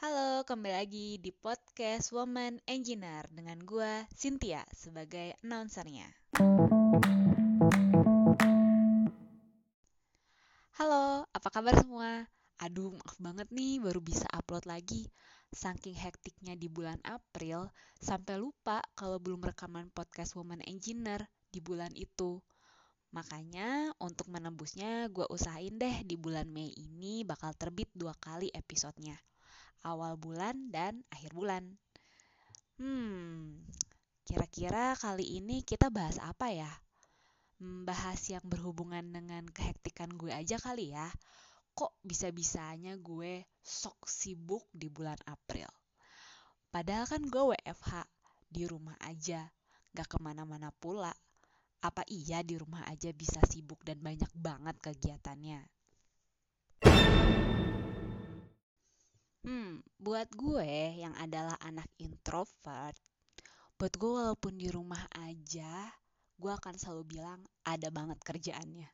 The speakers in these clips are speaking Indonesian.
Halo, kembali lagi di podcast Woman Engineer dengan gue, Cynthia, sebagai announcernya. Halo, apa kabar semua? Aduh, maaf banget nih baru bisa upload lagi. Saking hektiknya di bulan April, sampai lupa kalau belum rekaman podcast Woman Engineer di bulan itu. Makanya untuk menembusnya gue usahain deh di bulan Mei ini bakal terbit dua kali episodenya. Awal bulan dan akhir bulan. Hmm, kira-kira kali ini kita bahas apa ya? Hmm, bahas yang berhubungan dengan kehektikan gue aja kali ya. Kok bisa-bisanya gue sok sibuk di bulan April? Padahal kan gue WFH, di rumah aja, gak ke mana-mana pula apa iya di rumah aja bisa sibuk dan banyak banget kegiatannya? Hmm, buat gue yang adalah anak introvert, buat gue walaupun di rumah aja, gue akan selalu bilang ada banget kerjaannya.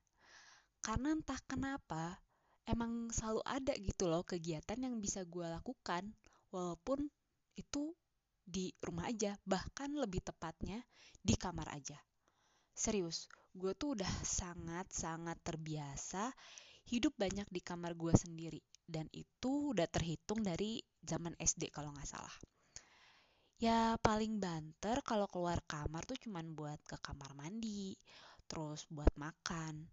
Karena entah kenapa, emang selalu ada gitu loh kegiatan yang bisa gue lakukan, walaupun itu di rumah aja, bahkan lebih tepatnya di kamar aja. Serius, gue tuh udah sangat-sangat terbiasa hidup banyak di kamar gue sendiri. Dan itu udah terhitung dari zaman SD kalau nggak salah. Ya paling banter kalau keluar kamar tuh cuman buat ke kamar mandi, terus buat makan.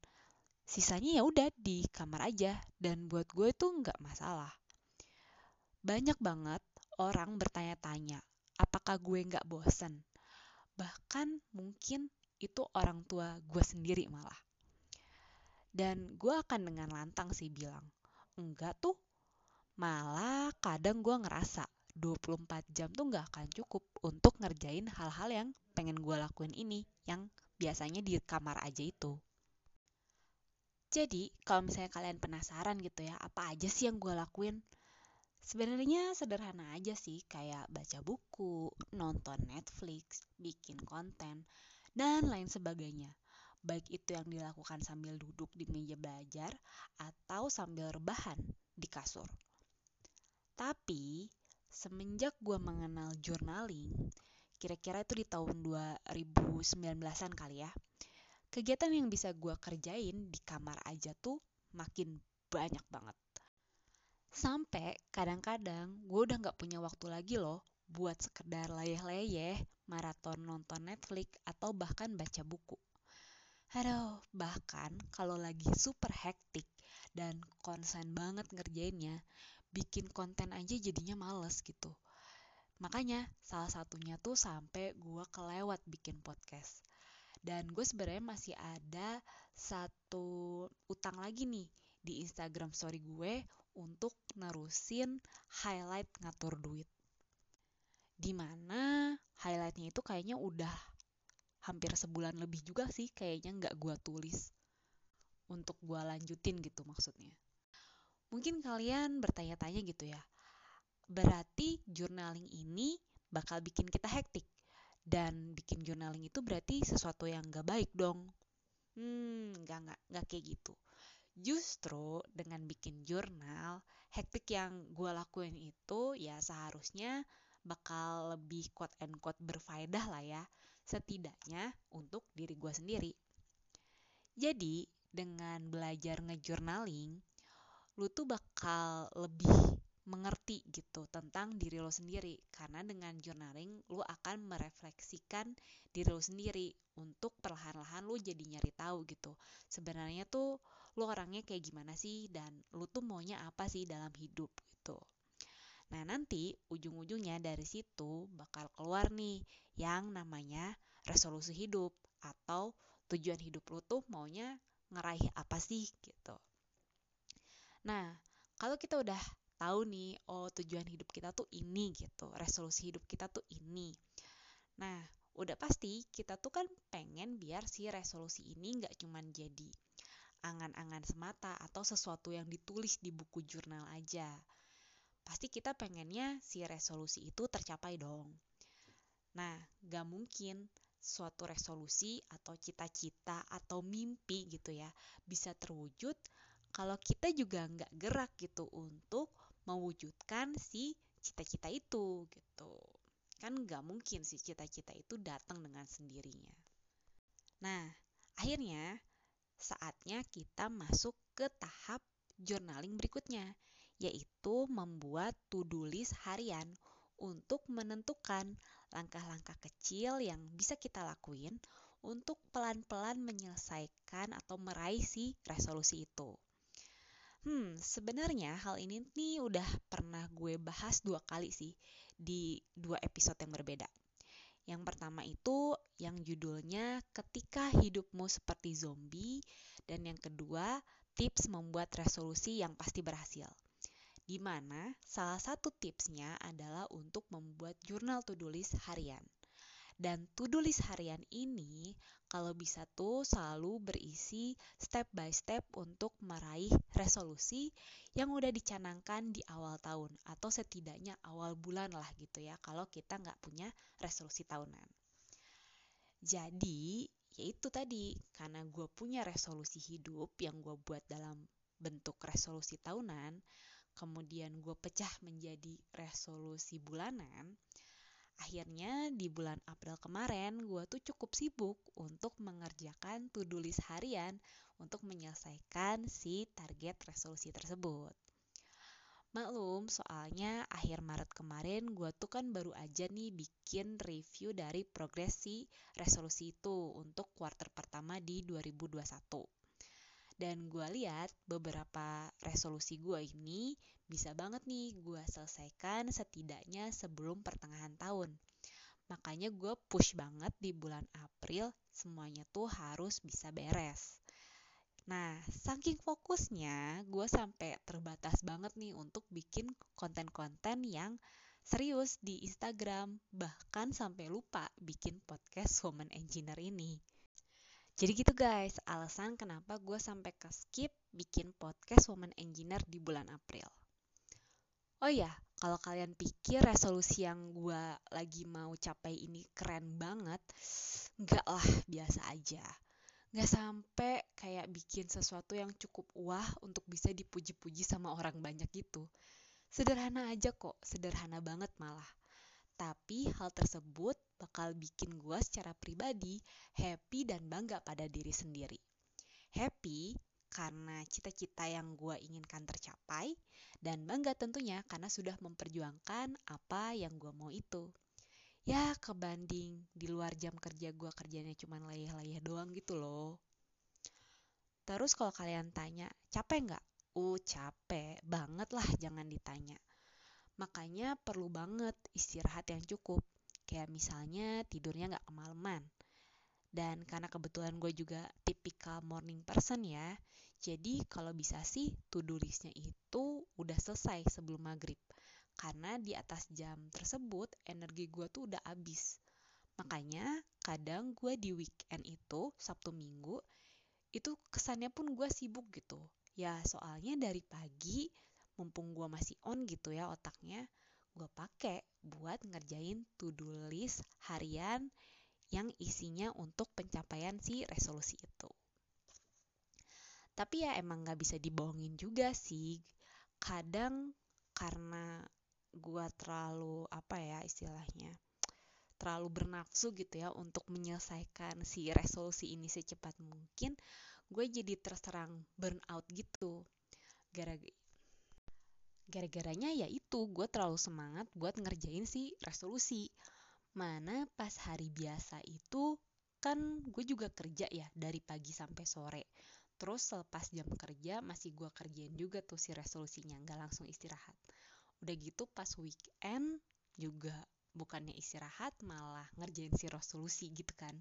Sisanya ya udah di kamar aja dan buat gue tuh nggak masalah. Banyak banget orang bertanya-tanya, apakah gue nggak bosen? Bahkan mungkin itu orang tua gue sendiri malah. Dan gue akan dengan lantang sih bilang, enggak tuh, malah kadang gue ngerasa 24 jam tuh nggak akan cukup untuk ngerjain hal-hal yang pengen gue lakuin ini, yang biasanya di kamar aja itu. Jadi, kalau misalnya kalian penasaran gitu ya, apa aja sih yang gue lakuin? Sebenarnya sederhana aja sih, kayak baca buku, nonton Netflix, bikin konten, dan lain sebagainya. Baik itu yang dilakukan sambil duduk di meja belajar atau sambil rebahan di kasur. Tapi, semenjak gue mengenal journaling, kira-kira itu di tahun 2019-an kali ya, kegiatan yang bisa gue kerjain di kamar aja tuh makin banyak banget. Sampai kadang-kadang gue udah gak punya waktu lagi loh buat sekedar leyeh-leyeh, maraton nonton Netflix, atau bahkan baca buku. Aduh, bahkan kalau lagi super hektik dan konsen banget ngerjainnya, bikin konten aja jadinya males gitu. Makanya salah satunya tuh sampai gue kelewat bikin podcast. Dan gue sebenarnya masih ada satu utang lagi nih di Instagram story gue untuk nerusin highlight ngatur duit di mana highlightnya itu kayaknya udah hampir sebulan lebih juga sih kayaknya nggak gue tulis untuk gue lanjutin gitu maksudnya. Mungkin kalian bertanya-tanya gitu ya, berarti journaling ini bakal bikin kita hektik dan bikin journaling itu berarti sesuatu yang nggak baik dong. Hmm, nggak nggak nggak kayak gitu. Justru dengan bikin jurnal, hektik yang gue lakuin itu ya seharusnya bakal lebih quote and quote berfaedah lah ya setidaknya untuk diri gue sendiri. Jadi dengan belajar ngejurnaling lu tuh bakal lebih mengerti gitu tentang diri lo sendiri. Karena dengan journaling lu akan merefleksikan diri lo sendiri untuk perlahan-lahan lu jadi nyari tahu gitu. Sebenarnya tuh lu orangnya kayak gimana sih? Dan lu tuh maunya apa sih dalam hidup gitu Nah, nanti ujung-ujungnya dari situ bakal keluar nih yang namanya resolusi hidup atau tujuan hidup lu tuh maunya ngeraih apa sih gitu. Nah, kalau kita udah tahu nih, oh tujuan hidup kita tuh ini gitu, resolusi hidup kita tuh ini. Nah, udah pasti kita tuh kan pengen biar si resolusi ini nggak cuman jadi angan-angan semata atau sesuatu yang ditulis di buku jurnal aja pasti kita pengennya si resolusi itu tercapai dong. Nah, gak mungkin suatu resolusi atau cita-cita atau mimpi gitu ya bisa terwujud kalau kita juga nggak gerak gitu untuk mewujudkan si cita-cita itu gitu kan nggak mungkin si cita-cita itu datang dengan sendirinya nah akhirnya saatnya kita masuk ke tahap journaling berikutnya yaitu membuat to-do list harian untuk menentukan langkah-langkah kecil yang bisa kita lakuin untuk pelan-pelan menyelesaikan atau meraih si resolusi itu. Hmm, sebenarnya hal ini nih udah pernah gue bahas dua kali sih di dua episode yang berbeda. Yang pertama itu yang judulnya Ketika Hidupmu Seperti Zombie dan yang kedua Tips Membuat Resolusi yang Pasti Berhasil. Di mana salah satu tipsnya adalah untuk membuat jurnal to-do list harian. Dan to-do list harian ini kalau bisa tuh selalu berisi step by step untuk meraih resolusi yang udah dicanangkan di awal tahun atau setidaknya awal bulan lah gitu ya kalau kita nggak punya resolusi tahunan. Jadi yaitu tadi karena gue punya resolusi hidup yang gue buat dalam bentuk resolusi tahunan, kemudian gue pecah menjadi resolusi bulanan, Akhirnya di bulan April kemarin gue tuh cukup sibuk untuk mengerjakan to-do list harian untuk menyelesaikan si target resolusi tersebut. Maklum, soalnya akhir Maret kemarin gue tuh kan baru aja nih bikin review dari progresi resolusi itu untuk kuarter pertama di 2021. Dan gue lihat beberapa resolusi gue ini bisa banget nih gue selesaikan setidaknya sebelum pertengahan tahun. Makanya gue push banget di bulan April semuanya tuh harus bisa beres. Nah, saking fokusnya, gue sampai terbatas banget nih untuk bikin konten-konten yang serius di Instagram, bahkan sampai lupa bikin podcast Woman Engineer ini. Jadi gitu guys, alasan kenapa gue sampai ke skip bikin podcast Woman Engineer di bulan April. Oh iya, kalau kalian pikir resolusi yang gue lagi mau capai ini keren banget, enggak lah, biasa aja. Nggak sampai kayak bikin sesuatu yang cukup wah untuk bisa dipuji-puji sama orang banyak gitu. Sederhana aja kok, sederhana banget malah. Tapi hal tersebut bakal bikin gue secara pribadi happy dan bangga pada diri sendiri. Happy karena cita-cita yang gue inginkan tercapai, dan bangga tentunya karena sudah memperjuangkan apa yang gue mau itu. Ya, kebanding di luar jam kerja gue kerjanya cuma layah-layah doang gitu loh. Terus kalau kalian tanya, capek nggak? Uh, capek banget lah, jangan ditanya. Makanya perlu banget istirahat yang cukup. Kayak misalnya tidurnya nggak kemalaman. Dan karena kebetulan gue juga tipikal morning person ya, jadi kalau bisa sih to-do listnya itu udah selesai sebelum maghrib. Karena di atas jam tersebut energi gue tuh udah habis. Makanya kadang gue di weekend itu, Sabtu Minggu, itu kesannya pun gue sibuk gitu. Ya soalnya dari pagi mumpung gue masih on gitu ya otaknya gue pakai buat ngerjain to-do list harian yang isinya untuk pencapaian si resolusi itu. Tapi ya emang gak bisa dibohongin juga sih. Kadang karena gue terlalu apa ya istilahnya terlalu bernafsu gitu ya untuk menyelesaikan si resolusi ini secepat mungkin gue jadi terserang burnout gitu gara-gara gara-garanya ya itu gue terlalu semangat buat ngerjain si resolusi. Mana pas hari biasa itu kan gue juga kerja ya dari pagi sampai sore. Terus selepas jam kerja masih gue kerjain juga tuh si resolusinya nggak langsung istirahat. Udah gitu pas weekend juga bukannya istirahat malah ngerjain si resolusi gitu kan.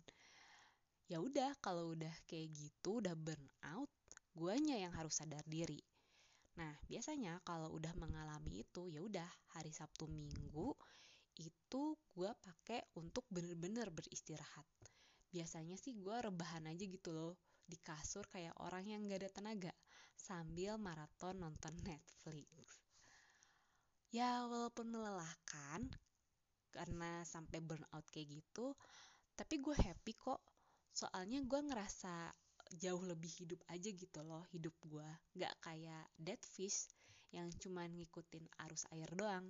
Ya udah kalau udah kayak gitu udah burn out guanya yang harus sadar diri Nah, biasanya kalau udah mengalami itu, ya udah hari Sabtu Minggu itu gue pakai untuk bener-bener beristirahat. Biasanya sih gue rebahan aja gitu loh di kasur kayak orang yang gak ada tenaga sambil maraton nonton Netflix. Ya walaupun melelahkan karena sampai burnout kayak gitu, tapi gue happy kok. Soalnya gue ngerasa jauh lebih hidup aja gitu loh hidup gue gak kayak dead fish yang cuman ngikutin arus air doang.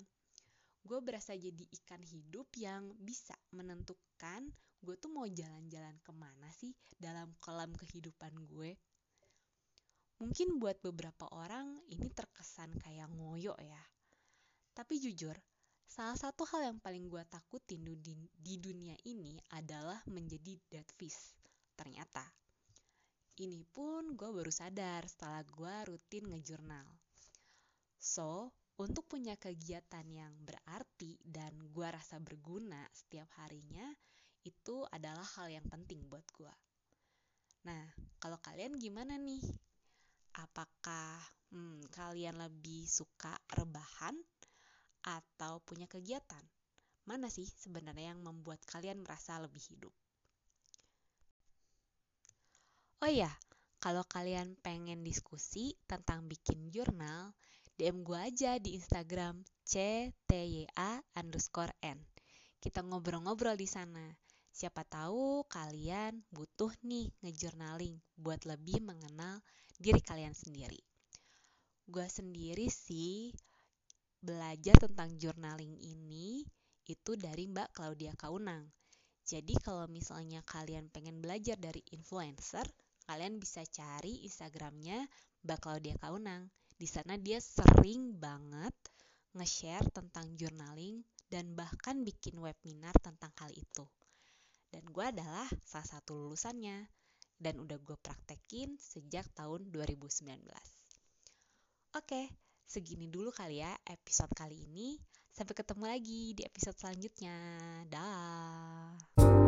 Gue berasa jadi ikan hidup yang bisa menentukan gue tuh mau jalan-jalan ke mana sih dalam kolam kehidupan gue. Mungkin buat beberapa orang ini terkesan kayak ngoyo ya. Tapi jujur, salah satu hal yang paling gue takutin di dunia ini adalah menjadi dead fish. Ternyata. Ini pun gue baru sadar setelah gue rutin ngejurnal. So, untuk punya kegiatan yang berarti dan gue rasa berguna setiap harinya, itu adalah hal yang penting buat gue. Nah, kalau kalian gimana nih? Apakah hmm, kalian lebih suka rebahan atau punya kegiatan? Mana sih sebenarnya yang membuat kalian merasa lebih hidup? Oh iya, kalau kalian pengen diskusi tentang bikin jurnal, DM gue aja di Instagram ctya underscore n. Kita ngobrol-ngobrol di sana. Siapa tahu kalian butuh nih ngejurnaling buat lebih mengenal diri kalian sendiri. Gue sendiri sih belajar tentang journaling ini itu dari Mbak Claudia Kaunang. Jadi kalau misalnya kalian pengen belajar dari influencer, kalian bisa cari Instagramnya Mbak Claudia Kaunang. Di sana dia sering banget nge-share tentang journaling dan bahkan bikin webinar tentang hal itu dan gue adalah salah satu lulusannya dan udah gue praktekin sejak tahun 2019. Oke, segini dulu kali ya episode kali ini. Sampai ketemu lagi di episode selanjutnya. Dah.